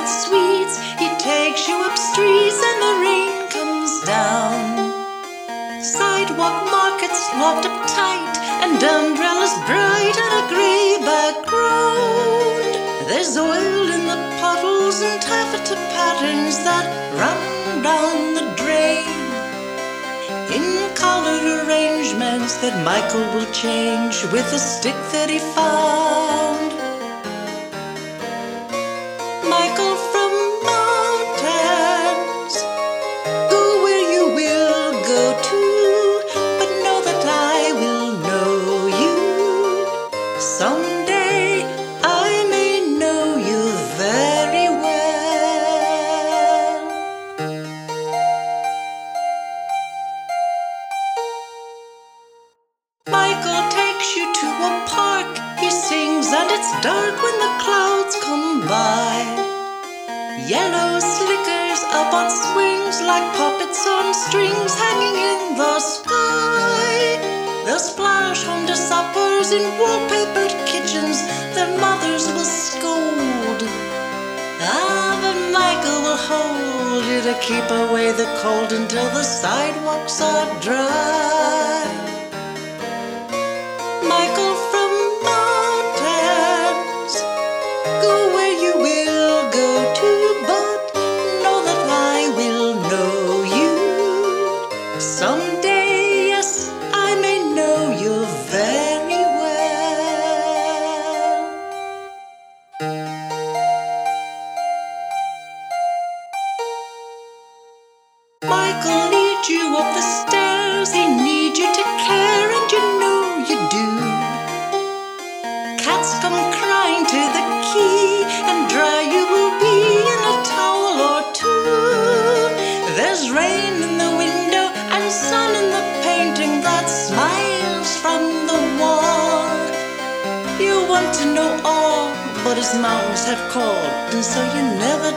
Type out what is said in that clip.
with sweets. He takes you up streets and the rain comes down. Sidewalk markets locked up tight and umbrellas bright on a grey background. There's oil in the puddles and taffeta patterns that run down the drain. In colored arrangements that Michael will change with a stick that he found. It's dark when the clouds come by. Yellow slickers up on swings like puppets on strings hanging in the sky. They'll splash home to suppers in wallpapered kitchens. Their mothers will scold. Ah, but Michael will hold you to keep away the cold until the sidewalks are dry. Someday, and sun in the painting that smiles from the wall. You want to know all, but his mountains have called, and so you never